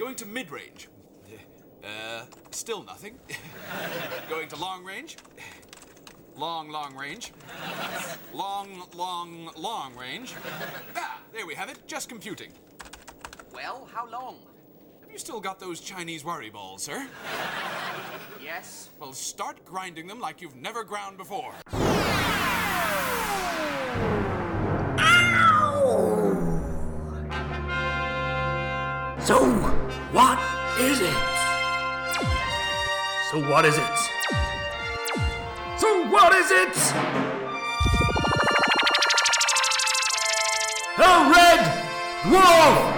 Going to mid range. Uh, still nothing. Going to long range. Long, long range. Long, long, long range. Ah, there we have it. Just computing. Well, how long? Have you still got those Chinese worry balls, sir? Yes. Well, start grinding them like you've never ground before. Ow! So, what is it? So, what is it? So, what is it? The Red Dwarf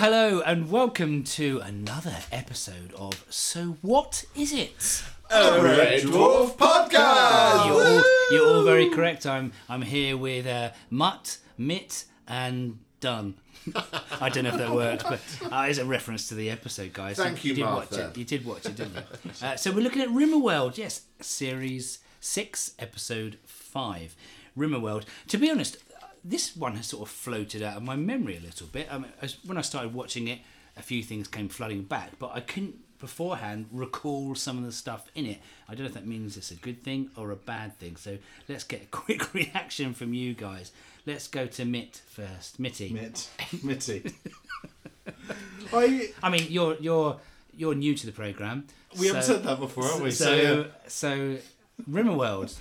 Hello, and welcome to another episode of So What Is It? A Red Dwarf Podcast! You're all, you're all very correct. I'm I'm here with uh, Mutt, Mitt, and Dun. I don't know if that worked, but uh, it's a reference to the episode, guys. Thank you, did Martha. watch it. You did watch it, didn't you? Uh, so we're looking at Rimmerworld, yes, series six, episode five. Rimmerworld. To be honest, this one has sort of floated out of my memory a little bit. I mean, as, when I started watching it, a few things came flooding back, but I couldn't beforehand recall some of the stuff in it. I don't know if that means it's a good thing or a bad thing. So let's get a quick reaction from you guys. Let's go to Mitt first. Mitty. Mitt. Mitty. I, I mean, you're you're you're new to the program. we haven't said that before, have we? So So, yeah. so Rimmerworld.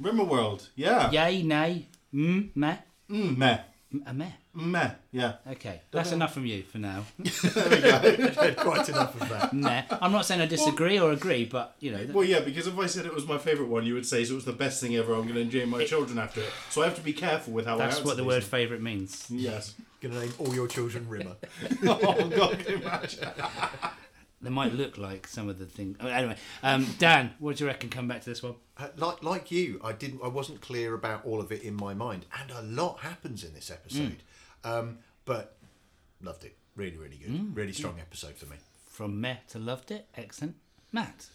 Rimmerworld. Yeah. Yay, nay, mm, meh, Mm, meh. M- a meh. Meh. Yeah. Okay, that's enough from you for now. Quite enough of that. nah, I'm not saying I disagree or agree, but you know, Well, yeah, because if I said it was my favourite one, you would say so it was the best thing ever. I'm going to enjoy my children after it. So I have to be careful with how I that's answer what the these word favourite means. Yes. Gonna name all your children Rimmer. oh, God, can you imagine? They might look like some of the things. Oh, anyway, um, Dan, what do you reckon? Come back to this one. Uh, like like you, I didn't. I wasn't clear about all of it in my mind, and a lot happens in this episode. Um, but loved it. Really, really good. really strong episode for me. From meh to loved it. Excellent. Matt.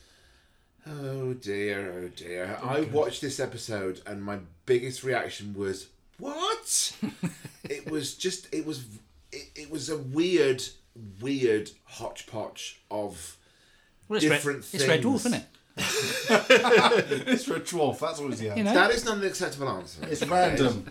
Oh dear, oh dear. I watched this episode and my biggest reaction was, What? it was just, it was, it, it was a weird, weird hodgepodge of. Well, Different Red, it's Red Dwarf, things. isn't it? It's for a dwarf. That's what it's yeah. You know. That is not an acceptable answer. It's random.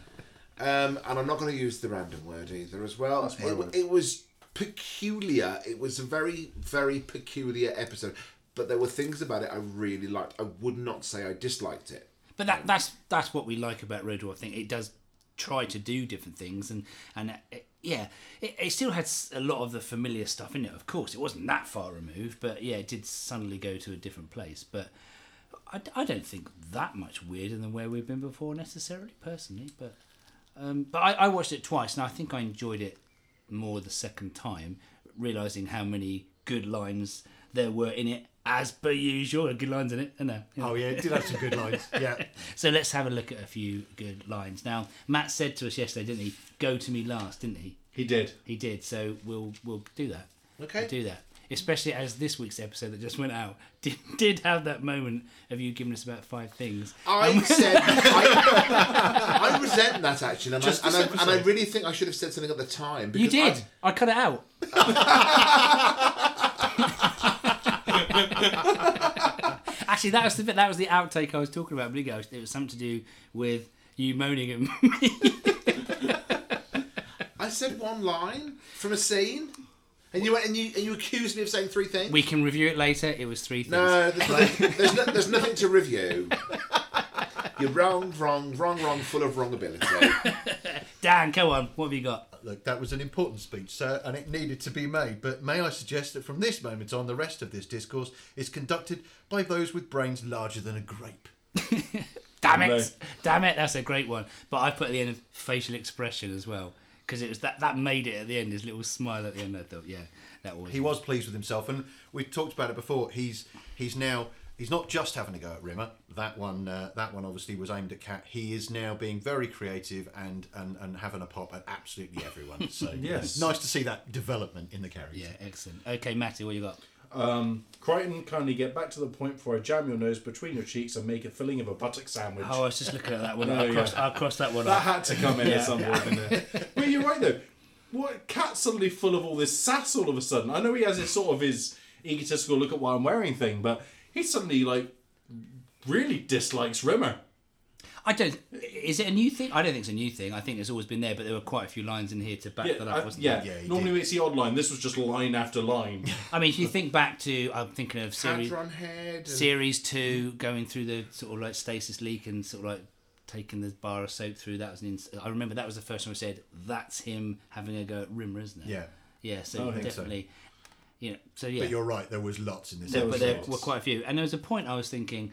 Um, and I'm not going to use the random word either as well. That's my It, word. it was peculiar. It was a very, very peculiar episode. But there were things about it I really liked. I would not say I disliked it. But that, that's that's what we like about Red Dwarf. I think it does try to do different things, and and it, yeah, it, it still had a lot of the familiar stuff in it. Of course, it wasn't that far removed, but yeah, it did suddenly go to a different place. But I, I don't think that much weirder than where we've been before necessarily, personally. But um, but I, I watched it twice, and I think I enjoyed it more the second time, realizing how many good lines there were in it. As per usual, good lines in it, I know. Oh yeah, it did have some good lines. Yeah. So let's have a look at a few good lines. Now, Matt said to us yesterday, didn't he? Go to me last, didn't he? He did. He did. So we'll we'll do that. Okay. We'll do that. Especially as this week's episode that just went out did, did have that moment of you giving us about five things. I said I, I resent that actually, and, Just I, and, I, and I really think I should have said something at the time. You did. I- I, cut it out. Actually, that was the bit. That was the outtake I was talking about. Big Ghost. It was something to do with you moaning at me. I said one line from a scene, and you went and you and you accused me of saying three things. we can review it later. It was three things. no, there's nothing, there's, no, there's nothing to review. You're wrong, wrong, wrong, wrong, full of wrong ability. Dan, go on. What have you got? Look, that was an important speech, sir, and it needed to be made. But may I suggest that from this moment on, the rest of this discourse is conducted by those with brains larger than a grape. Damn it! Damn it! That's a great one. But I put at the end of facial expression as well because it was that that made it at the end. His little smile at the end. I thought, yeah, that was. He was pleased with himself, and we've talked about it before. He's he's now he's not just having a go at Rimmer. That one uh, that one obviously was aimed at Cat. He is now being very creative and and, and having a pop at absolutely everyone. So Yes. nice to see that development in the character. Yeah, excellent. Okay, Matty, what you got? Um, Kryten, kindly get back to the point before I jam your nose between your cheeks and make a filling of a buttock sandwich. Oh, I was just looking at that one. Oh, I'll, yeah. cross, I'll cross that one that off. had to come in Yeah. at some point. Didn't but you're right though. What Cat's suddenly full of all this sass all of a sudden. I know he has this sort of his egotistical look at what I'm wearing thing, but he suddenly like really dislikes Rimmer. I don't. Is it a new thing? I don't think it's a new thing. I think it's always been there, but there were quite a few lines in here to back Yeah, that up, I- wasn't yeah. there? Yeah, he Normally it's the odd line. This was just line after line. I mean, if you think back to, I'm thinking of series head. and- series two, going through the sort of like stasis leak and sort of like taking the bar of soap through. That was an. Ins- I remember that was the first time I said that's him having a go at Rimmer, isn't it? Yeah. Yeah. So definitely. so. You know. So yeah. But you're right. There was lots in this. There, episode. but there were quite a few, and there was a point I was thinking,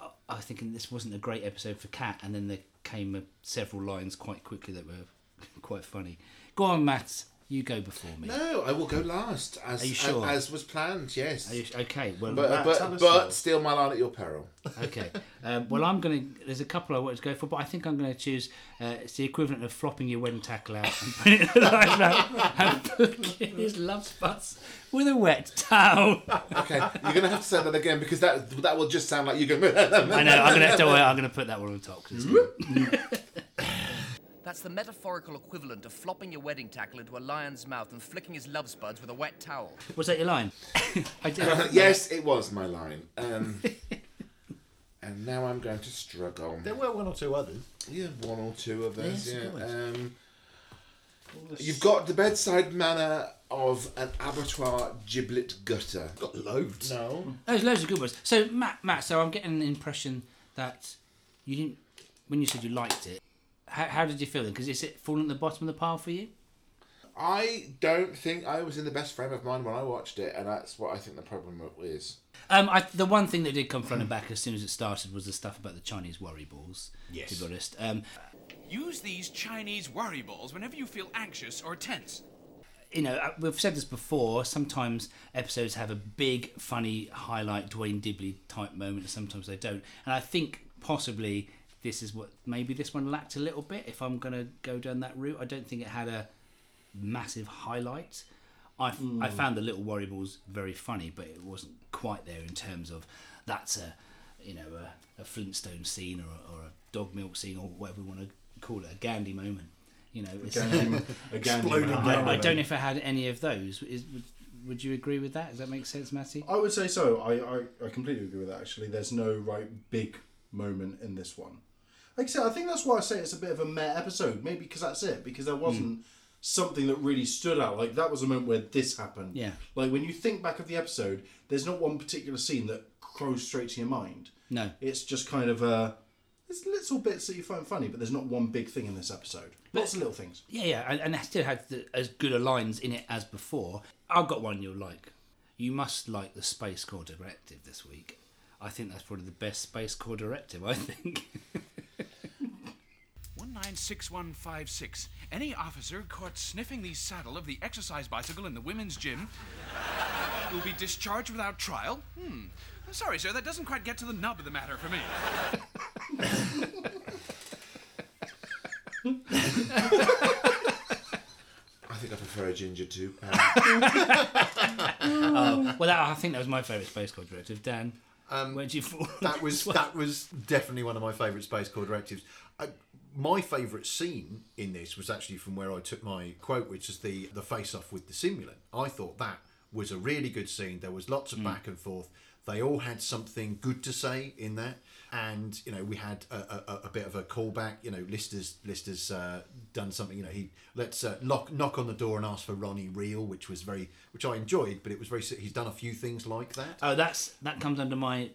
I- was thinking this wasn't a great episode for Cat, and then there came several lines quite quickly that were quite funny. Go on, Matt, you go before me. No, I will go last. As, Are you sure? As, was planned, yes. You- okay, well, but but, but steal my line at your peril. okay. Um, well, I'm gonna. There's a couple I wanted to go for, but I think I'm gonna choose. Uh, it's the equivalent of flopping your wedding tackle out and putting it like that, and his love spots with a wet towel. Okay, you're gonna have to say that again because that that will just sound like you go. I know. I'm gonna. Don't worry, I'm gonna put that one on top. 'cause it's- That's the metaphorical equivalent of flopping your wedding tackle into a lion's mouth and flicking his love spuds with a wet towel. Was that your line? I did. yes, it was my line. Um, and now I'm going to struggle. There were one or two others. Yeah, one or two of us. Yes, yeah. course. Um, you've got the bedside manner of an abattoir giblet gutter. Got loads. No. There's loads of good ones. So Matt, Matt. So I'm getting an impression that you didn't. When you said you liked it, how, how did you feel? Then? Because is it falling at the bottom of the pile for you? I don't think I was in the best frame of mind when I watched it, and that's what I think the problem is. Um, I, the one thing that did come front and back as soon as it started was the stuff about the Chinese worry balls. Yes. To be honest, um, Use these Chinese worry balls whenever you feel anxious or tense. you know, uh, we've said this before. Sometimes episodes have a big, funny highlight Duane Dibley type moment, and sometimes they don't. And I think possibly this is what maybe this one lacked a little bit. If I'm going to go down that route, I don't think it had a massive highlight. I I mm. found the little worry balls very funny, but it wasn't quite there in terms of that's a you know a, a Flintstone scene or a, or a dog milk scene or whatever we want to call it, a Gandhi moment. You know, it's, Gandhi, a Gandhi Exploding man. I, I don't know if it had any of those. Is, would, would you agree with that? Does that make sense, Matty? I would say so. I, I, I completely agree with that. Actually, there's no right big moment in this one. Like I said, I think that's why I say it's a bit of a meh episode. Maybe because that's it. Because there wasn't hmm. something that really stood out. Like that was a moment where this happened. Yeah. Like when you think back of the episode, there's not one particular scene that goes straight to your mind. No. It's just kind of a. There's little bits that you find funny, but there's not one big thing in this episode. Lots of little things. Yeah, yeah, and, and it still had the, as good a lines in it as before. I've got one you'll like. You must like the Space Corps directive this week. I think that's probably the best Space Corps directive. I think. 196156. Any officer caught sniffing the saddle of the exercise bicycle in the women's gym will be discharged without trial. Hmm. I'm sorry, sir, that doesn't quite get to the nub of the matter for me. I think I prefer a ginger too. well, that, I think that was my favourite Space Corps directive. Dan, Um, where'd you fall? that was that was definitely one of my favourite Space Corps directives. I, my favourite scene in this was actually from where I took my quote, which is the the face off with the simulant. I thought that was a really good scene. There was lots of back and forth. They all had something good to say in that, and you know we had a, a, a bit of a callback. You know, Lister's Lister's uh, done something. You know, he let's uh, knock knock on the door and ask for Ronnie Real, which was very which I enjoyed. But it was very. He's done a few things like that. Oh, that's that comes under my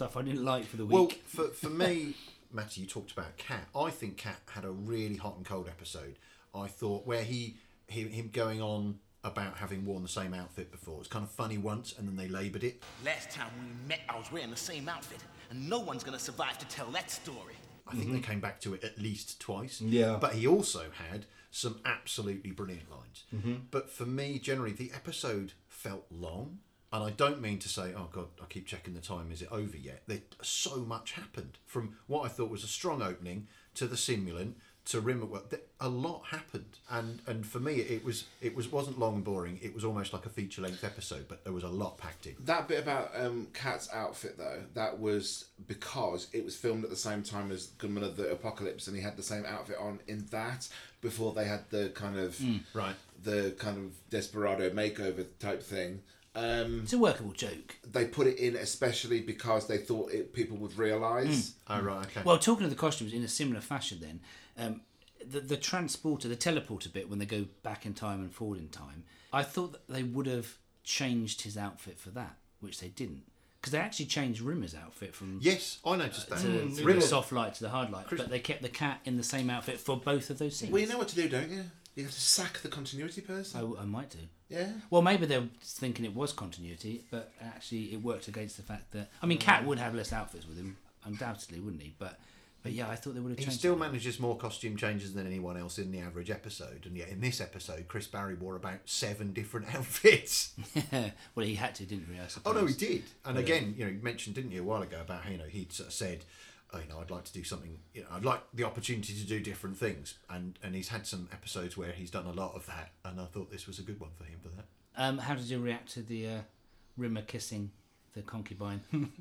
stuff I didn't like for the week. Well, for, for me, Matty, you talked about Cat. I think Cat had a really hot and cold episode. I thought where he, he him going on about having worn the same outfit before. It was kind of funny once, and then they laboured it. Last time we met, I was wearing the same outfit, and no one's gonna survive to tell that story. I think they came back to it at least twice. Yeah. But he also had some absolutely brilliant lines. Mm-hmm. But for me, generally, the episode felt long. And I don't mean to say, oh God, I keep checking the time. Is it over yet? There, so much happened from what I thought was a strong opening to the simulant to Rimmerworld, th- a lot happened, and and for me, it was it was wasn't long and boring. It was almost like a feature length episode, but there was a lot packed in. That bit about um, Cat's outfit, though, that was because it was filmed at the same time as Gunman of the Apocalypse, and he had the same outfit on in that before they had the kind of Right. the kind of desperado makeover type thing. Um, It's a workable joke. they put it in especially because they thought it people would realise. Oh right, okay. Well, talking of the costumes in a similar fashion, then um, the the transporter, the teleporter bit, when they go back in time and forward in time, I thought that they would have changed his outfit for that, which they didn't, because they actually changed Rimmer's outfit from yes, I noticed that. to, from the soft light to the hard light, but they kept the cat in the same outfit for both of those scenes. Well, you know what to do, don't you? You have to sack the continuity person. I, I might do. Yeah. Well, maybe they're thinking it was continuity, but actually it worked against the fact that I mean, Cat would have less outfits with him, undoubtedly, wouldn't he? But but yeah, I thought they would have He still manages more costume changes than anyone else in the average episode, and yet in this episode, Chris Barrie wore about seven different outfits. well, he had to, didn't he? I Oh no, he did. And again, you know, you mentioned, didn't you, a while ago about how you know he'd sort of said, oh, you know, I'd like to do something. You know, I'd like the opportunity to do different things, and and he's had some episodes where he's done a lot of that, and I thought this was a good one for him for that. Um, how did you react to the uh, Rimmer kissing the concubine?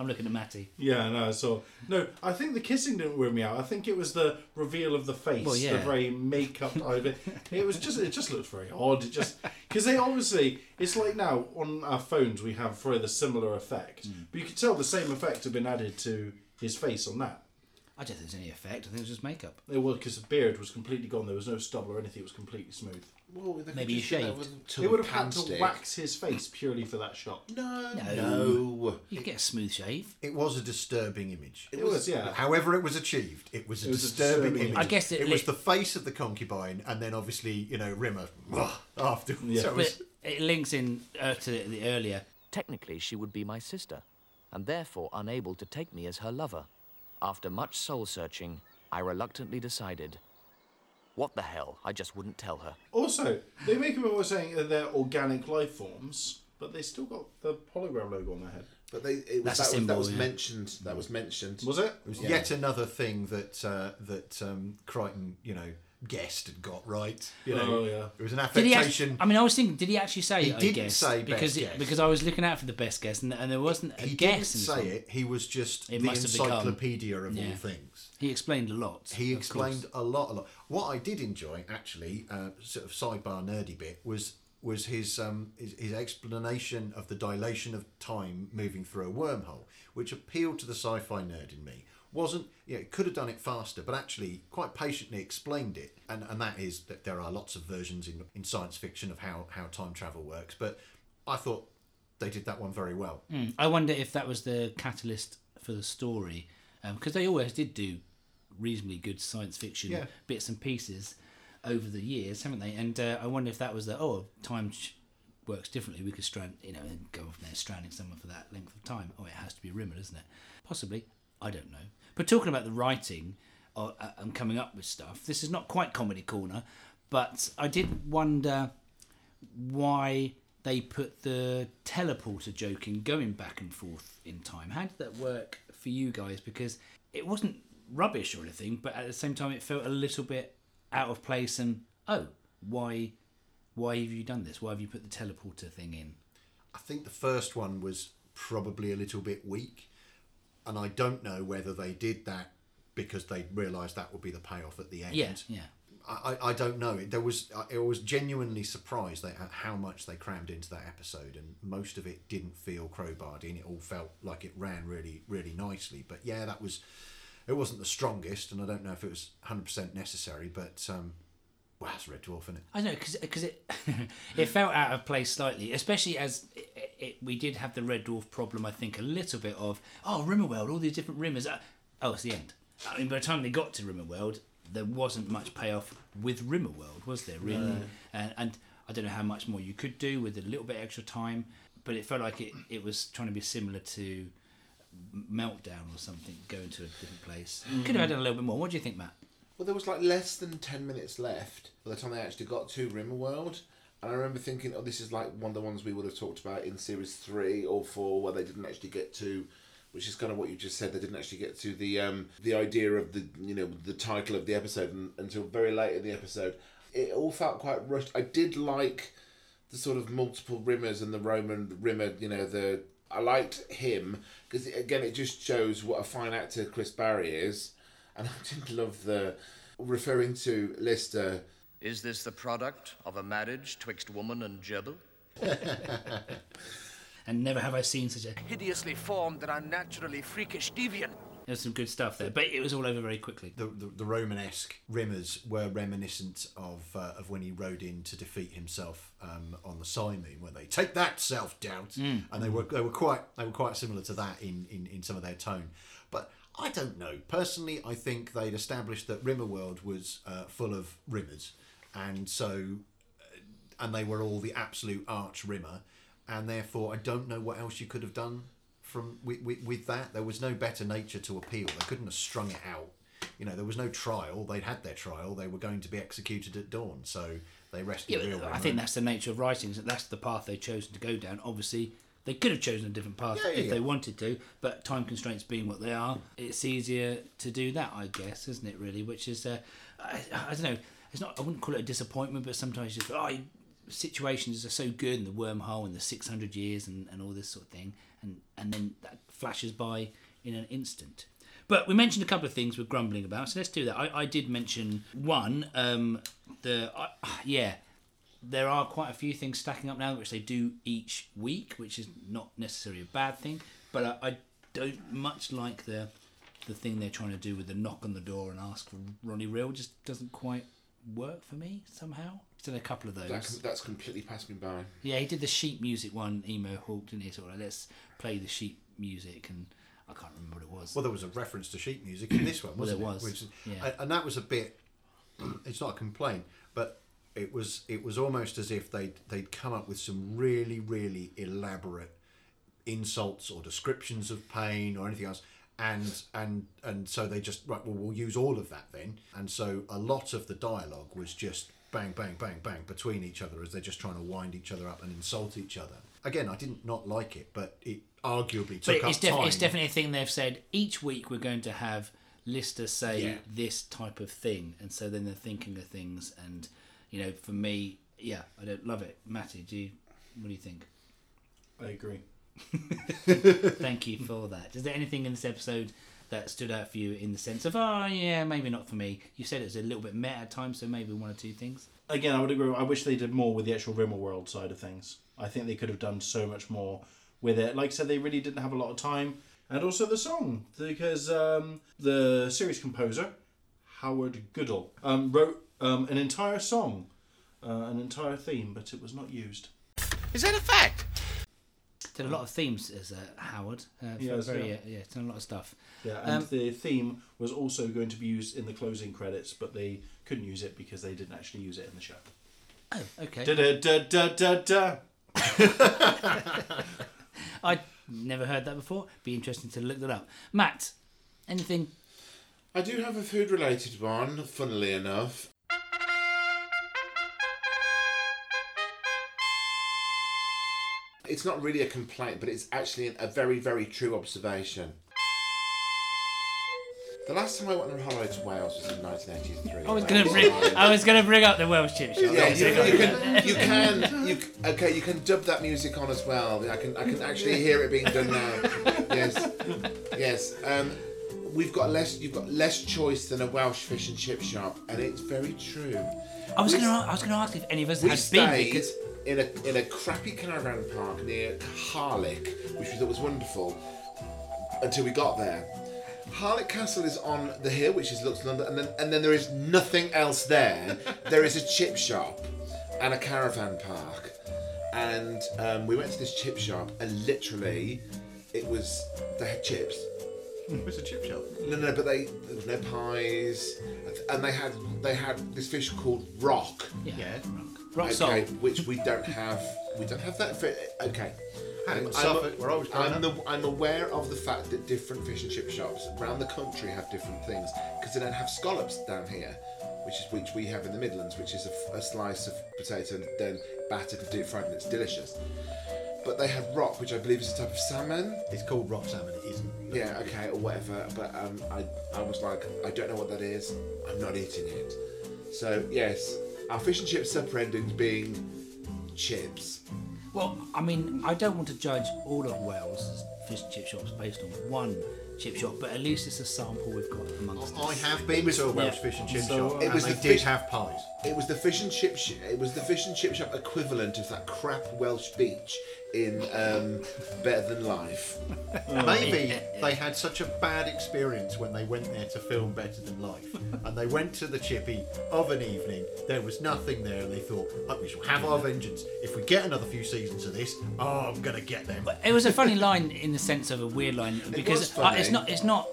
I'm looking at Matty. Yeah, no, so no, I think the kissing didn't wear me out. I think it was the reveal of the face, Well, yeah. the very makeup of it. It was just, it just looked very odd. It just because they obviously, it's like now on our phones we have for the similar effect, Hmm. but you could tell the same effect had been added to his face on that. I don't think there's any effect. I think it was just makeup. It was because the beard was completely gone. There was no stubble or anything. It was completely smooth. Well, they could Maybe he just do that shaved. with They would have had to wax his face purely for that shot. No, No. no. You get a smooth shave. It was a disturbing image. It was, yeah. However, it was achieved. It was a, It was a disturbing, disturbing image. I guess it it was the face of the concubine, and then obviously, you know, Rimmer afterwards. Yeah. So it was- it links in uh, to the, the earlier. Technically, she would be my sister, and therefore unable to take me as her lover. After much soul searching, I reluctantly decided. What the hell? I just wouldn't tell her. Also, they make a point of saying that they're organic life forms, but they still got the hologram logo on their head. But they, it was, That's a that, was, that was yeah. mentioned. That was mentioned. Was it? It was yet another thing that uh, that um, Kryten, you know, guessed and got right. You know, Oh, yeah. it was an Did he affectation. actually, I mean, I was thinking, did he actually say? He I didn't guess, say best because it- guess. because I was looking out for the best guess, and, and there wasn't a he guess. didn't in this say one. it. He was just It the must have become- encyclopedia of all Yeah. things. He explained a lot. He of explained a lot, a lot. What I did enjoy, actually, uh, sort of sidebar nerdy bit, was was his, um, his his explanation of the dilation of time moving through a wormhole, which appealed to the sci-fi nerd in me. Wasn't yeah, it could have done it faster, but actually quite patiently explained it, and and that is that there are lots of versions in in science fiction of how how time travel works, but I thought they did that one very well. Mm. I wonder if that was the catalyst for the story, because they always did do reasonably good science fiction Yeah. bits and pieces over the years, haven't they? And uh, I wonder if that was the oh, time sh- works differently. We could strand, you know, and go from there stranding someone for that length of time. Oh, it has to be a Rimmer, doesn't it? Possibly. I don't know. But talking about the writing uh, uh, and coming up with stuff, this is not quite comedy corner, but I did wonder why they put the teleporter joke in going back and forth in time. How did that work for you guys? Because it wasn't rubbish or anything, but at the same time, it felt a little bit out of place. And oh, why, why have you done this? Why have you put the teleporter thing in? I think the first one was probably a little bit weak, and I don't know whether they did that because they realised that would be the payoff at the end. Yeah, yeah. I, I- don't know. There was uh, I was genuinely surprised at uh, how much they crammed into that episode, and most of it didn't feel crowbarred in. It all felt like it ran really, really nicely. But yeah, that was it wasn't the strongest, and I don't know if it was hundred percent necessary. But um, well, it's Red Dwarf, is it? I know because it it felt out of place slightly, especially as it, it, we did have the red dwarf problem. I think a little bit of oh Rimmerworld, all these different Rimmers. Uh, Oh, it's the end. I mean, by the time they got to Rimmerworld, there wasn't much payoff with Rimmerworld, was there? Really, and, and I don't know how much more you could do with a little bit extra time, but it felt like it, it was trying to be similar to Meltdown or something, going to a different place. Could have had a little bit more. What do you think, Matt? Well, there was like less than 10 minutes left by the time they actually got to Rimmerworld. And I remember thinking, oh, this is like one of the ones we would have talked about in series three or four, where they didn't actually get to which is kind of what you just said. They didn't actually get to the um, the idea of the you know the title of the episode until very late in the episode. It all felt quite rushed. I did like the sort of multiple rimmers and the Roman rimmer. You know the I liked him because again it just shows what a fine actor Chris Barrie is, and I did love the referring to Lister. Is this the product of a marriage twixt woman and gerbil? And never have I seen such a. Hideously formed and unnaturally freakish deviant. There's some good stuff there, but it was all over very quickly. The, the, the Romanesque rimmers were reminiscent of uh, of when he rode in to defeat himself um, on the Psi-moon, where they take that self doubt, and they were they were quite they were quite similar to that in, in, in some of their tone. But I don't know personally. I think they'd established that Rimmer World was uh, full of rimmers, and so and they were all the absolute arch rimmer, and therefore I don't know what else you could have done from with, with, with that. There was no better nature to appeal. They couldn't have strung it out. You know, there was no trial. They'd had their trial. They were going to be executed at dawn. So they rescued Yeah, real I think that's the nature of writing. That that's the path they've chosen to go down. Obviously, they could have chosen a different path Yeah, yeah, if yeah. they wanted to, but time constraints being what they are, it's easier to do that, I guess, isn't it? Really, which is, uh, I, I don't know. It's not. I wouldn't call it a disappointment, but sometimes you just oh, you- situations are so good, and the wormhole, and the six hundred years, and, and all this sort of thing, and and then that flashes by in an instant. But we mentioned a couple of things we're grumbling about, so let's do that. I, I did mention one, um, the I yeah, there are quite a few things stacking up now, which they do each week, which is not necessarily a bad thing. But I, I don't much like the the thing they're trying to do with the knock on the door and ask for Ronnie Real. Just doesn't quite work for me somehow. He's done a couple of those. That's, that's completely passed me by. Yeah, he did the sheep music one, Emohawk, didn't he? Sort of like, let's play the sheep music, and I can't remember what it was. Well, there was a reference to sheet music in this one, Well, wasn't there it? was, Which yeah. and, and that was a bit. It's not a complaint, but it was it was almost as if they they'd come up with some really really elaborate insults or descriptions of pain or anything else. And and and so they just right. Well, we'll use all of that then. And so a lot of the dialogue was just bang, bang, bang, bang between each other as they're just trying to wind each other up and insult each other. Again, I didn't not like it, but it arguably but took it's, up def- time. it's definitely a thing they've said each week we're going to have Lister say Yeah. this type of thing, and so then they're thinking of things. And you know, for me, yeah, I don't love it. Matty, do you? What do you think? I agree. Thank you for that. Is there anything in this episode that stood out for you in the sense of, oh yeah, maybe not for me? You said it was a little bit meta at times, so maybe one or two things. Again, I would agree. I wish they did more with the actual Rimmer World side of things. I think they could have done so much more with it. Like I said, they really didn't have a lot of time. And also the song, because um, the series composer, Howard Goodall, um, wrote um, an entire song, uh, an entire theme, but it was not used. Is that a fact? Did a lot of themes as uh, Howard. Uh, for Yes, very, yeah. uh, yeah, done a lot of stuff. Yeah, and Um, the theme was also going to be used in the closing credits, but they couldn't use it because they didn't actually use it in the show. Oh, okay. Da da da da da da. I'd never heard that before. Be interesting to look that up. Matt, anything? I do have a food related one, funnily enough. It's not really a complaint, but it's actually a very, very true observation. The last time I went on holiday to Wales was in 1983. I was gonna bring. I was gonna bring up the Welsh chip shop. Yeah, you, you can, you can, you, okay, you can dub that music on as well. I can, I can actually hear it being done now. Yes, yes. Um, we've got less, you've got less choice than a Welsh fish and chip shop, and it's very true. I was gonna. I was gonna ask if any of us had been stayed because in a in a crappy caravan park near Harlech, which we thought was wonderful, until we got there. Harlech Castle is on the hill, which is looks London, and then and then there is nothing else there. there is a chip shop and a caravan park, and um, we went to this chip shop, and literally, it was they had chips. It was a chip shop. No, no, but they there was no pies, and they had they had this fish called rock. yeah, Yeah. Rock, Okay, salt. which we don't have. We don't have that. For, okay. It I'm- Suffolk, where I was growing I'm, up. the, I'm aware of the fact that different fish and chip shops around the country have different things because they don't have scallops down here, which is which we have in the Midlands, which is a slice of potato and then battered and deep fried, and it's delicious. but they have rock, which I believe is a type of salmon. It's called rock salmon. It isn't. Yeah, okay, or whatever. But um, I, I was like, I don't know what that is. I'm not eating it. So yes, our fish and chips supper endings being chips. Well, I mean, I don't want to judge all of Wales' fish and chip shops based on one chip shop, but at least it's a sample we've got amongst I us. have been to a Welsh yeah. fish and chip So, shop, and was they the did fish- have pies. It was the fish and chip. Sh- it was the fish and chip shop equivalent of that crap Welsh beach in um, Better Than Life. Maybe they had such a bad experience when they went there to film Better Than Life, and they went to the chippy of an evening. There was nothing there, and they thought, oh, "We shall have our vengeance. If we get another few seasons of this, oh, I'm gonna get them." It was a funny line in the sense of a weird line because was uh, it's not. It's not.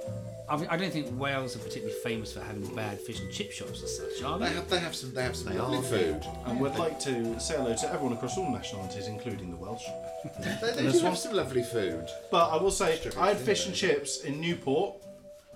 I, don't think Wales are particularly famous for having bad fish and chip shops as such, are They they? have. They have some. They have some They lovely are. food. And we'd like to say hello to everyone across all nationalities, including the Welsh. They, they And do this have some lovely food. But I will say, Strictly I had fish and though. chips in Newport,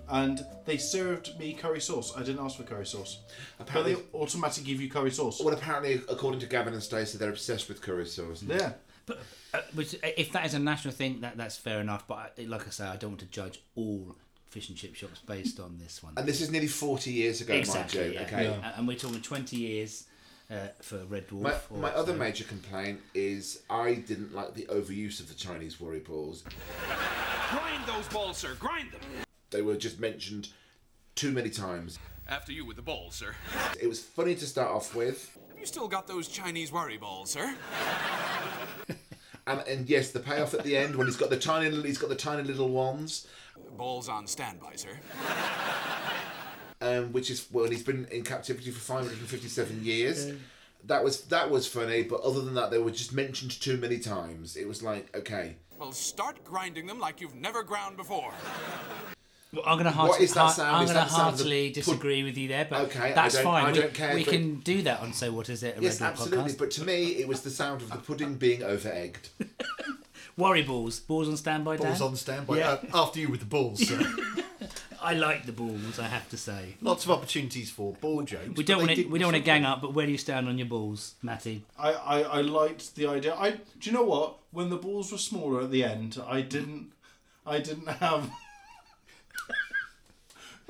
and they served me curry sauce. I didn't ask for curry sauce, but they automatically give you curry sauce. Well, apparently, according to Gavin and Stacey, they're obsessed with curry sauce. Yeah. But, uh, which, if that is a national thing, that that's fair enough. But I, like I say, I don't want to judge all fish and chip shops based on this one. And this is nearly 40 years ago, exactly. mind you. yeah. Okay. And- And we're talking 20 years uh, for Red Dwarf. My, or my other major complaint is I didn't like the overuse of the Chinese worry balls. Grind those balls, sir. Grind them. They were just mentioned too many times. After you with the balls, sir. It was funny to start off with, Have you still got those Chinese worry balls, sir? and, and yes, the payoff at the end when he's got the tiny little, he's got the tiny little wands, Balls on standby, sir. um, which is well, he's been in captivity for 557 years. That was that was funny, but other than that, they were just mentioned too many times. It was like, okay, Well, start grinding them like you've never ground before. Well, I'm going to What heart- is that heart- I'm Is going to that the sound heartily disagree with you there, but Okay, I that's don't- fine. I we don't care we if it- can do that on So What Is It? A yes, Red absolutely. podcast. But to me, it was the sound of the pudding being over egged. Worry balls, balls on standby. Balls Dan? on standby. Yeah. Uh, after you with the balls. sir. I like the balls. I have to say. Lots of opportunities for ball jokes. We don't want to. We don't want to gang up. But where do you stand on your balls, Matty? I, I, I liked the idea. I do you know what? When the balls were smaller at the end, I didn't I didn't have.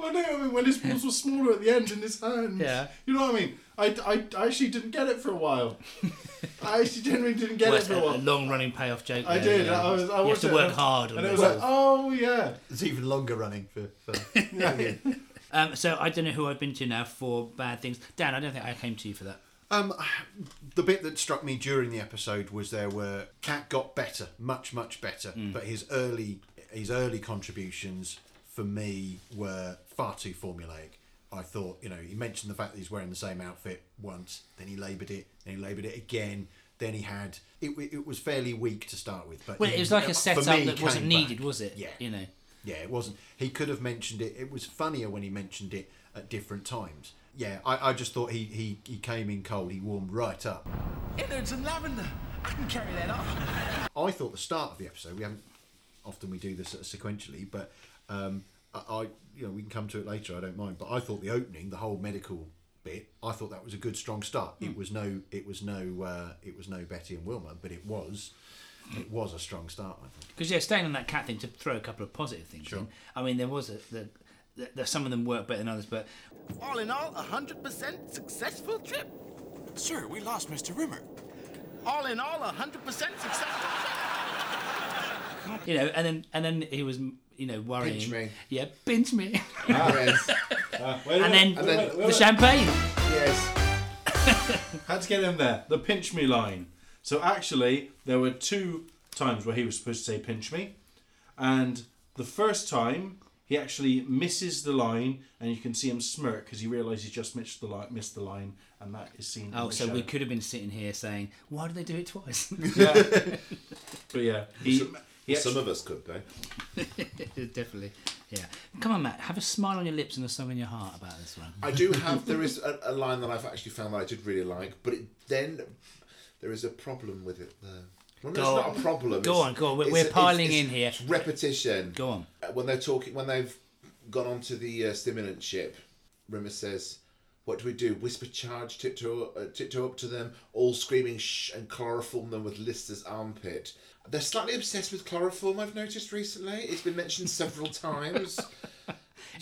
Well, no, I mean when his balls were smaller at the end in his hands. Yeah. You know what I mean? I, I, I actually didn't get it for a while. I actually genuinely didn't get Well, it for a a, long-running payoff joke. I there, did. yeah. I was. I you have to it work and- hard on And it those. was like, oh yeah. It's even longer running for. for Um, so I don't know who I've been to now for bad things. Dan, I don't think I came to you for that. Um, the bit that struck me during the episode was there were Cat got better, much much better, but his early his early contributions for me were far too formulaic. I thought, you know, he mentioned the fact that he's wearing the same outfit once, then he laboured it, then he laboured it again, then he had it. It was fairly weak to start with, but Well, he- it was like for a setup me, that wasn't needed, back. was it? Yeah, You know. yeah, it wasn't. He could have mentioned it. It was funnier when he mentioned it at different times. Yeah, I, I just thought he, he, he came in cold. He warmed right up. Innards and lavender. I can carry that off. I thought the start of the episode. We haven't often we do this sequentially, but um, I, I you know we can come to it later. I don't mind. But I thought the opening, the whole medical bit, I thought that was a good strong start. It was no it was no uh, it was no Betty and Wilma, but it was it was a strong start. I think. Because yeah, staying on that cat thing to throw a couple of positive things Sure. in. I mean, there was a the, the, the, some of them work better than others, but All in all, a 100% successful trip. Sir, we lost Mr. Rimmer. All in all, a 100% successful you know, and then and then he was you know worrying. Pinch me. Yeah, pinch me. Ah, yes, ah, Wait a and then wait a minute, wait the champagne. yes. Had to get in there. The pinch me line. So actually, there were two times where he was supposed to say pinch me, and the first time he actually misses the line, and you can see him smirk because he realises he just missed the line, missed the line, and that is seen. in Oh, the so show. we could have been sitting here saying, why did they do it twice? Yeah. but yeah, he. He Some actually- of us could though. Definitely. Yeah. Come on, Matt. Have a smile on your lips and a song in your heart about this one. I do have. There is a, a line that I've actually found that I did really like, but it, then there is a problem with it. There. Well, Go it's on. not a problem. Go it's- on, go on. We're- we're it's- piling it's- in here. It's repetition. Go on. Uh, When they're talking, when they've gone onto the uh, simulant ship, Rimmer says, What do we do? Whisper charge, tiptoe, uh, tiptoe up to them, all screaming shh, and chloroform them with Lister's armpit. They're slightly obsessed with chloroform, I've noticed recently. It's been mentioned several times.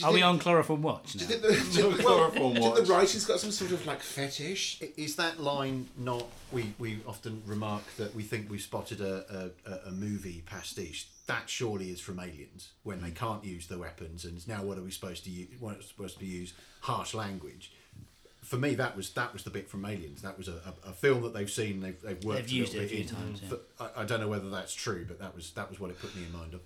Are we on chloroform watch Do now? you think the, do you- well, chloroform do you think the watch. writing's got some sort of like fetish? I- Is that line not? We, we often remark that we think we've spotted a, a, a movie pastiche. That surely is from Aliens when they can't use the weapons, and now what are we supposed to use? What supposed to use harsh language? For me, that was that was the bit from Aliens. That was a, a, a film that they've seen. They've, they've worked. They've used it a few in. times, yeah. I, I don't know whether that's true, but that was that was what it put me in mind of.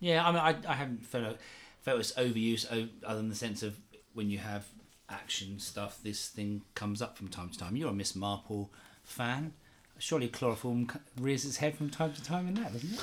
Yeah, I mean, I, I haven't felt felt it's overuse, other than the sense of when you have action stuff, this thing comes up from time to time. You're a Miss Marple fan. Surely chloroform rears its head from time to time in that, doesn't it?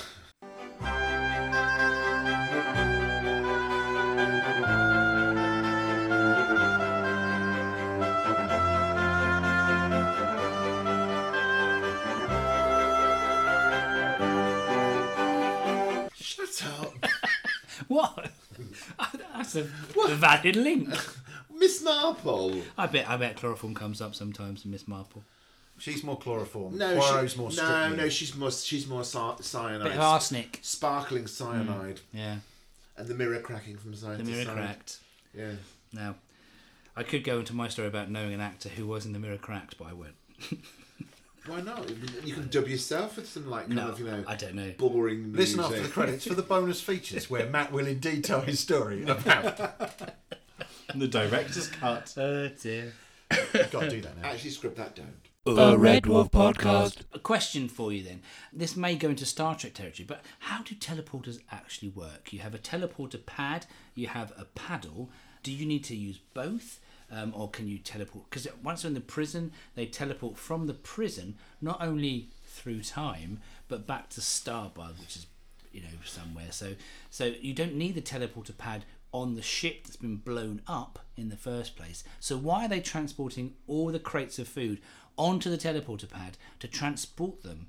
What? Oh, that's a valid link. Miss Marple. I bet. I bet chloroform comes up sometimes in Miss Marple. She's more chloroform. No, Poirot's she, more no, strychnine. no, she's more she's more cyanide. Bit of arsenic. Sparkling cyanide. Mm, yeah, And the mirror cracking from side the to mirror side. cracked. Yeah. Now, I could go into my story about knowing an actor who was in the mirror cracked, but I won't. Why not? You can dub yourself with some like kind No, of you know I don't know. boring Listen music. after the credits for the bonus features where Matt will indeed tell his story about. The director's cut. Oh dear. You've got to do that now. Actually, script that down. A Red Dwarf podcast. A question for you then. This may go into Star Trek territory, but how do teleporters actually work? You have a teleporter pad, you have a paddle. Do you need to use both? Um, or can you teleport? Because once in the prison, they teleport from the prison not only through time, but back to Starbug, which is you know somewhere. So so you don't need the teleporter pad on the ship that's been blown up in the first place. So why are they transporting all the crates of food onto the teleporter pad to transport them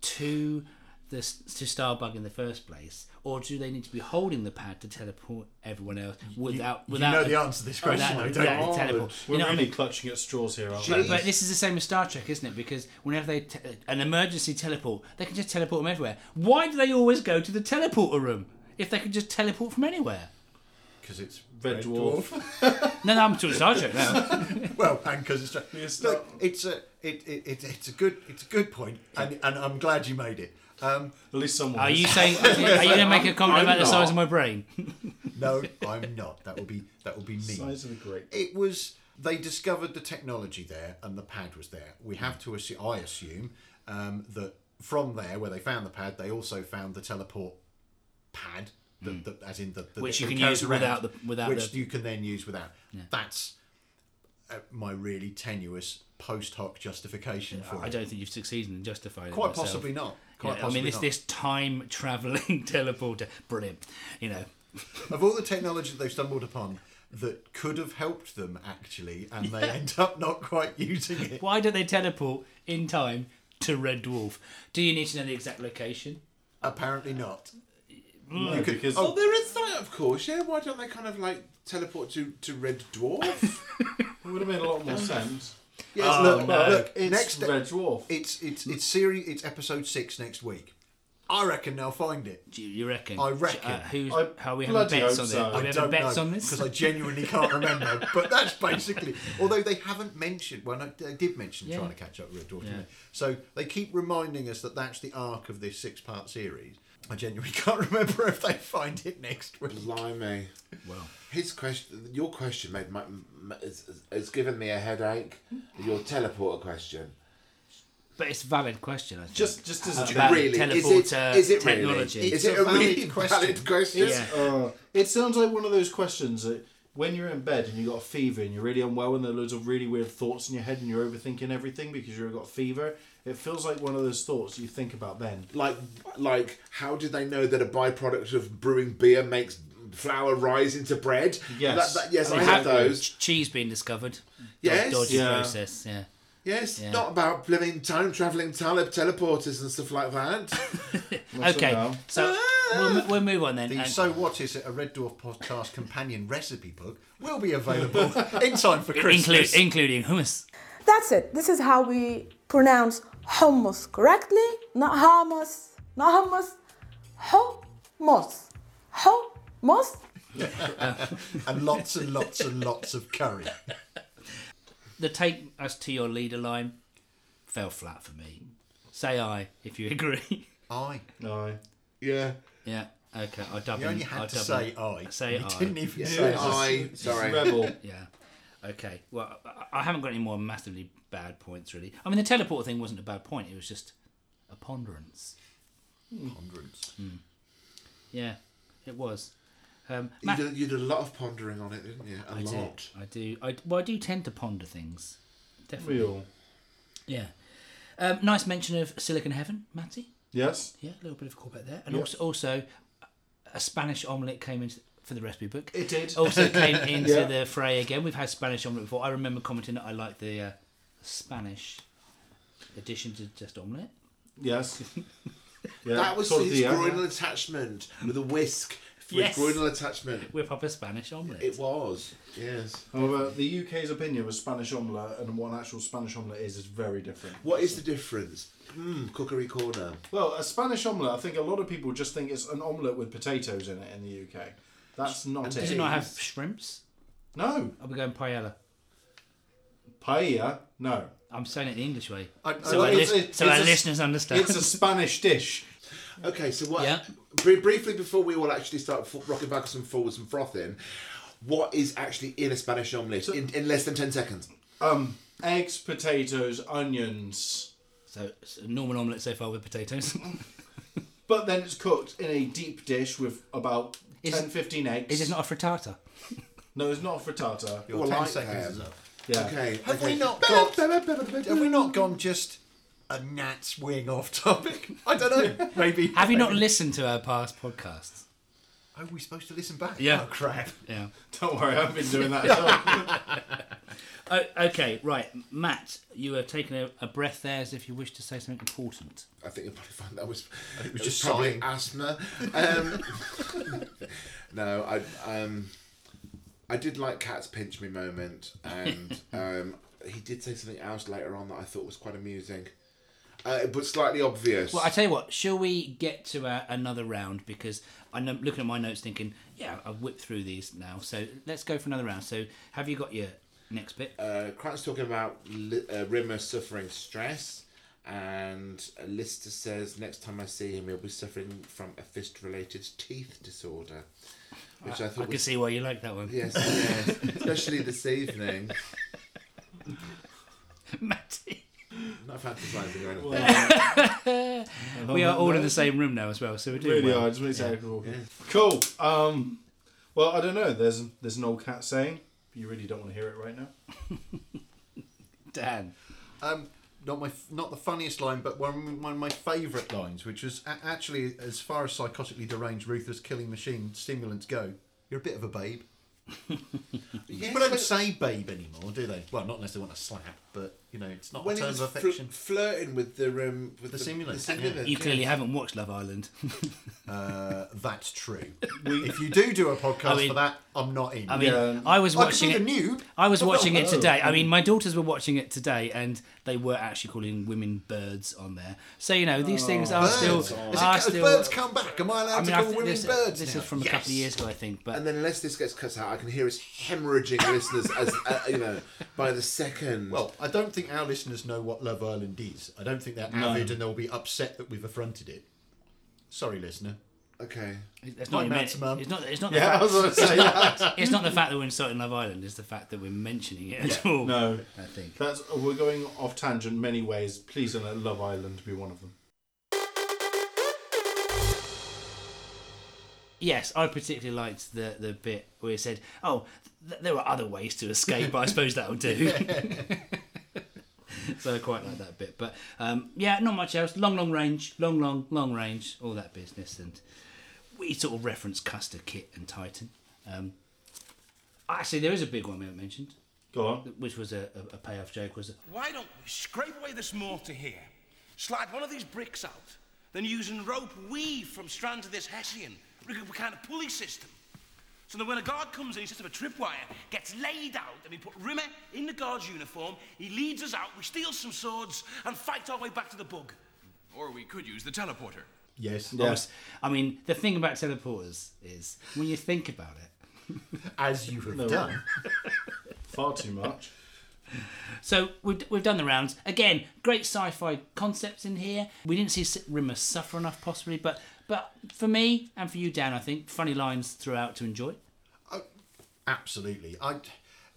to the to Starbug in the first place, or do they need to be holding the pad to teleport everyone else without you without know a- the answer to this question, without- though, don't without you? teleport? We're You know what I really mean? clutching at straws here, aren't But, we? but this is the same as Star Trek, isn't it? Because whenever they te- an emergency teleport, they can just teleport them everywhere. Why do they always go to the teleporter room if they could just teleport from anywhere? Because it's Red Dwarf. No, no, I'm talking Star Trek now. well, and because it's Yes, look, it's a it, it, it, it's a good it's a good point, and, and I'm glad you made it. Um, At least someone. Are was. you saying? Are you going to make a comment I'm about the size not. of my brain? no, I'm not. That will be that will be me. Size of a grape. It was they discovered the technology there, and the pad was there. We have to assume, I assume, um, that from there where they found the pad, they also found the teleport pad, the, the, as in the, the Which that you can carries use without the- without which the- you can then use without. That's uh, my really tenuous post hoc justification for I it. I don't think you've succeeded in justifying it. Quite myself. possibly not. Quite Yeah, I mean, this not. this time traveling teleporter, brilliant. You know, of all the technology that they've stumbled upon that could have helped them actually, and they end up not quite using it. why don't they teleport in time to Red Dwarf? Do you need to know the exact location? Apparently not. Mm. No, You could- because oh, oh, there is that, of course. Yeah, why don't they kind of like teleport to, to Red Dwarf? it would have made a lot more sense. Yes, Oh, look, no. look. It's next, Red Dwarf. it's it's it's series. It's episode six next week. I reckon they'll find it. Do you, you reckon? I reckon. Uh, who's, I how are we having bets hope on this? so. Are we I having don't bets know on this? because I genuinely can't remember. but that's basically. Although they haven't mentioned. Well, no, they did mention Yeah. trying to catch up with Red Dwarf. Yeah. So they keep reminding us that that's the arc of this six-part series. I genuinely can't remember if they find it next week. Blimey. well, His question, your question, made my, m- has, has given me a headache. Your teleporter question. but it's a valid question. I think. Just, just as a About really? Is it, teleporter is it technology. really? It's Is it a a really valid question. valid question? Yeah. Uh, it sounds like one of those questions that when you're in bed and you've got a fever and you're really unwell and there are loads of really weird thoughts in your head and you're overthinking everything because you've got a fever. It feels like one of those thoughts you think about then. Like, like, how do they know that a byproduct of brewing beer makes flour rise into bread? Yes. That, that, yes, I I have have those. Cheese being discovered. Yes. Dodgy Yeah. process. Yeah. Yes, Yeah. not about living time traveling tele- teleporters and stuff like that. Okay. So we'll, we'll move on then. The And- So What Is It, a Red Dwarf podcast companion recipe book will be available in time for Christmas. include, including hummus. That's it. This is how we pronounce hummus correctly. Not hummus. Not hummus. Hummus. Hummus. and lots and lots and lots of curry. The take us to your leader line fell flat for me. Say aye if you agree. Aye. No. Yeah. yeah. Okay. I'll double. You only I'll had to double say it. aye. Say you aye. didn't even Yeah. say I. Sorry. Rebel. Yeah. Okay. Well, I- I haven't got any more massively bad points really. I mean, the teleport thing wasn't a bad point. It was just a ponderance. Hundreds. Yeah, it was. Um, You Matt, did, you did a lot of pondering on it, didn't you? A I do. lot. I do. I well, I do tend to ponder things. Definitely. Real. Yeah. Um, nice mention of Silicon Heaven, Matty. Yes. Yeah, a little bit of a callback there, and Yeah. also also a Spanish omelette came into for the recipe book. It did. Also came into Yeah. the fray again. We've had Spanish omelette before. I remember commenting that I like the uh, Spanish addition to just omelette. Yes. Yeah. That was sort his the- groinal attachment with a whisk for Yes. his groinal attachment. With up a Spanish omelette. It was, yes. However, the UK's opinion of Spanish omelette and what an actual Spanish omelette is is very different. What is the difference? Hmm, cookery corner. Well, a Spanish omelette, I think a lot of people just think it's an omelette with potatoes in it in the UK. That's not And it. Does it not have shrimps? No. Are we going paella? Paella? No. I'm saying it the English way, I- so, Well, our, it's- lis- it's so our a- listeners understand. It's a Spanish dish. Okay, so what? Yeah. Bri- briefly before we all actually start f- rocking backwards and forwards and frothing, what is actually in a Spanish omelette in, in less than 10 seconds? Um, eggs, potatoes, onions. so it's a normal omelette so far with potatoes. But then it's cooked in a deep dish with about Is- 10, 15 eggs. Is this not a frittata? No, it's not a frittata. Your Well, 10 like seconds that. is up. Yeah. Okay. Have okay. we not got? have we not gone just a gnat's wing off topic? I don't know. Maybe. Have you not listened to our past podcasts? Are we're supposed to listen back? Yeah. Oh crap. Yeah. Don't worry, I've been doing that. as well. Oh, okay, right. Matt, you were taking a, a breath there as if you wished to say something important. I think you'll probably find that was, it was was just probably sighing. asthma. Um, no, I um, I did like Cat's pinch me moment, and um, he did say something else later on that I thought was quite amusing, uh, but slightly obvious. Well, I tell you what, shall we get to uh, another round? Because I'm looking at my notes thinking, yeah, I've whipped through these now. So let's go for another round. So have you got your next bit? uh, talking about uh, Rimmer suffering stress, and Lister says next time I see him, he'll be suffering from a fist-related teeth disorder, which I, I thought can was see why you like that one. yes, yes, especially this evening. Matty. Not fantasizing or anything. We are all in the same room now as well, so we're doing really well. are. Just makes it cool. Cool. Um, well, I don't know. There's there's an old cat saying. But you really don't want to hear it right now. Dan. Um, not my not the funniest line, but one one of my favourite lines, which was a- actually as far as psychotically deranged ruthless killing machine simulants go, you're a bit of a babe. People don't say babe anymore, do they? Well, not unless they want to slap, but you know, it's not when a he term was of fl- affection. flirting with the um, with The the, simulant, the simulant, You yeah. clearly haven't watched Love Island. Uh, that's true. if you do do a podcast I mean- for that, I'm not in. I mean, Yeah. I was I could watching be it. noob. I was watching it Oh, today. I mean, my daughters were watching it today, and they were actually calling women birds on there. So you know, these things are Birds. still Has, it, are has still. birds come back? Am I allowed I mean, to call women this, birds this now? is from a couple of years ago, I think. But And then unless this gets cut out, I can hear us hemorrhaging listeners as uh, you know by the second. Well, I don't think our listeners know what Love Island is. I don't think they're avid and they'll be upset that we've affronted it. Sorry, listener. okay. it's My not. meant- Matt's mum. It's not. It's not. Yeah, I the was fact, going to say that. it's not the fact that we're insulting Love Island. It's the fact that we're mentioning it at all. No, I think. that's we're going off tangent many ways. Please don't let Love Island be one of them. Yes, I particularly liked the the bit where he said, "Oh, th- there are other ways to escape. but I suppose that'll do." so I quite like that bit. But um, yeah, not much else. Long, long range, long, long, long range, all that business, and we sort of reference Custer, Kit, and Titan. Um, actually, there is a big one we haven't mentioned, Go on. which was a, a, a payoff joke. Was Why don't we scrape away this mortar here, slide one of these bricks out, then using rope weave from strand to this hessian, rig up a kind of pulley system. So that when a guard comes in, he sets up a tripwire, gets laid out, and we put Rimmer in the guard's uniform, he leads us out, we steal some swords, and fight our way back to the bug. Or we could use the teleporter. Yes. I was- I mean, the thing about teleporters is when you think about it, As you have No. done. Far too much. So we've, we've done the rounds. Again, great sci-fi concepts in here. We didn't see Rimmer suffer enough, possibly, but but for me and for you, Dan, I think funny lines throughout to enjoy. Absolutely. I,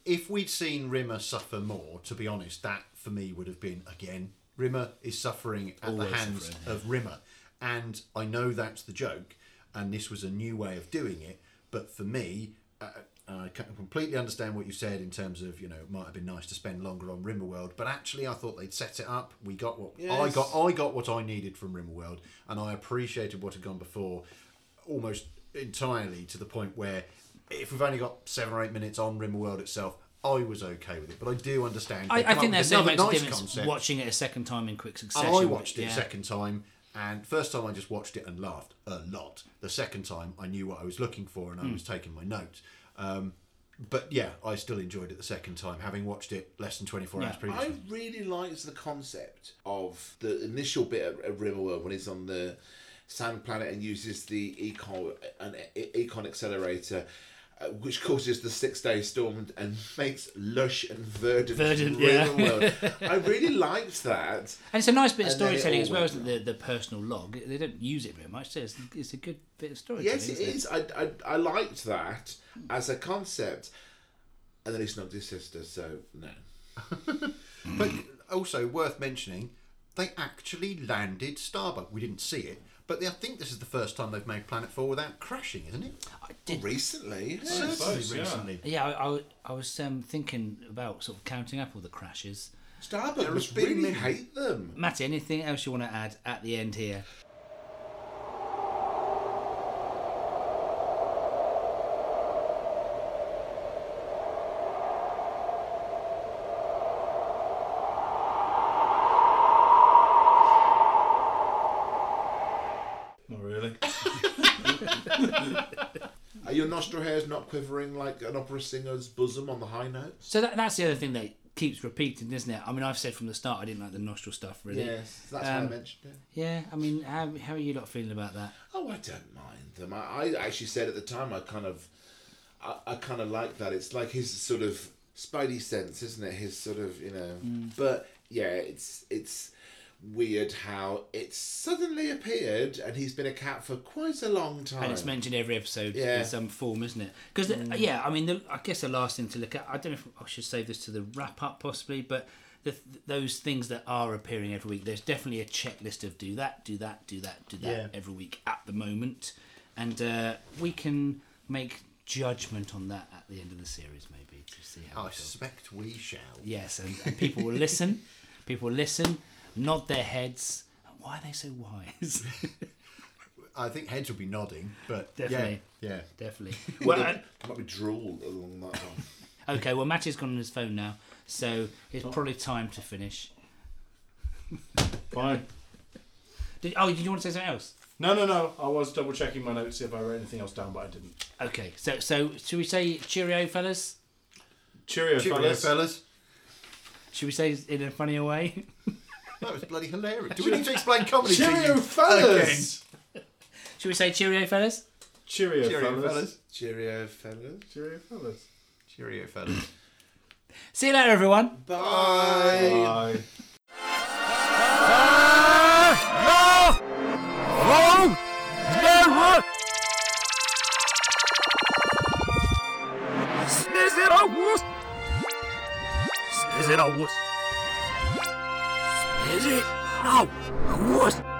if we'd seen Rimmer suffer more, to be honest, that for me would have been again. Rimmer is suffering at Always the hands suffering, of Rimmer, and I know that's the joke, and this was a new way of doing it. But for me, uh, I completely understand what you said in terms of you know it might have been nice to spend longer on Rimmerworld, but actually I thought they'd set it up. We got what I got. I got what I needed from Rimmerworld, and I appreciated what had gone before almost entirely to the point where if we've only got seven or eight minutes on Rimmerworld itself, I was okay with it. But I do understand. I, I think with still another nice difference concept. watching it a second time in quick succession. And I watched it Yeah. a second time, and first time I just watched it and laughed a lot. The second time I knew what I was looking for and I Hmm. was taking my notes. Um, but yeah, I still enjoyed it the second time, having watched it less than 24 hours I really liked the concept of the initial bit of, of Rimmerworld when he's on the sand planet and uses the econ an eco accelerator. Which causes the six day storm and, and makes lush and verdant, Verdant, yeah. Rimmerworld. I really liked that. And it's a nice bit of And then it storytelling as well, went isn't it? The, the personal log. They don't use it very much, so it's, it's a good bit of storytelling. Yes, it isn't. I, I, I liked that as a concept. And then he snubbed his sister, so no. But also worth mentioning, they actually landed Starbug. We didn't see it, but I think this is the first time they've made Planet Four without crashing, isn't it? I did. Recently, Certainly suppose, yeah. recently. Yeah, I, I, I was um, thinking about sort of counting up all the crashes. Starbug There must has been really hate them. Matty, anything else you want to add at the end here? Not really. Are your nostril hairs not quivering like an opera singer's bosom on the high notes? So that, that's the other thing that keeps repeating, isn't it? I mean, I've said from the start I didn't like the nostril stuff, really. Yes, that's why Um, I mentioned it. Yeah, I mean, how, how are you not feeling about that? Oh, I don't mind them. I, I actually said at the time I kind of, I, I kind of like that. It's like his sort of spidey sense, isn't it? His sort of, you know. Mm. But yeah, it's it's weird how it suddenly appeared, and he's been a cat for quite a long time. And it's mentioned every episode Yeah. in some form, isn't it? Because yeah, I mean, the, I guess the last thing to look at. I don't know if I should save this to the wrap up, possibly, but the, those things that are appearing every week. There's definitely a checklist of do that, do that, do that, do that Yeah. every week at the moment, and uh, we can make judgment on that at the end of the series, maybe to see how. I suspect we shall. Yes, and, and people will listen. People will listen, nod their heads. Why are they so wise? I think heads will be nodding, but Definitely. yeah, yeah. Definitely. well, Well, uh, there might be drool along that one. Okay, well, Matty's gone on his phone now, so it's oh. probably time to finish. Fine. Did, oh, did you want to say something else? No, no, no. I was double checking my notes to see if I wrote anything else down, but I didn't. Okay, so so should we say cheerio, fellas? Cheerio, Cheerio, fellas. fellas. Should we say it in a funnier way? That was bloody hilarious. Do we need to explain comedy to Cheerio, you? fellas. should we say cheerio, fellas? Cheerio, Cheerio, fellas. fellas. Cheerio, fellas. Cheerio, fellas. Cheerio, fellas. See you later, everyone. Bye. Bye. Is it a wuss? Is it a wuss? Is it? No! What?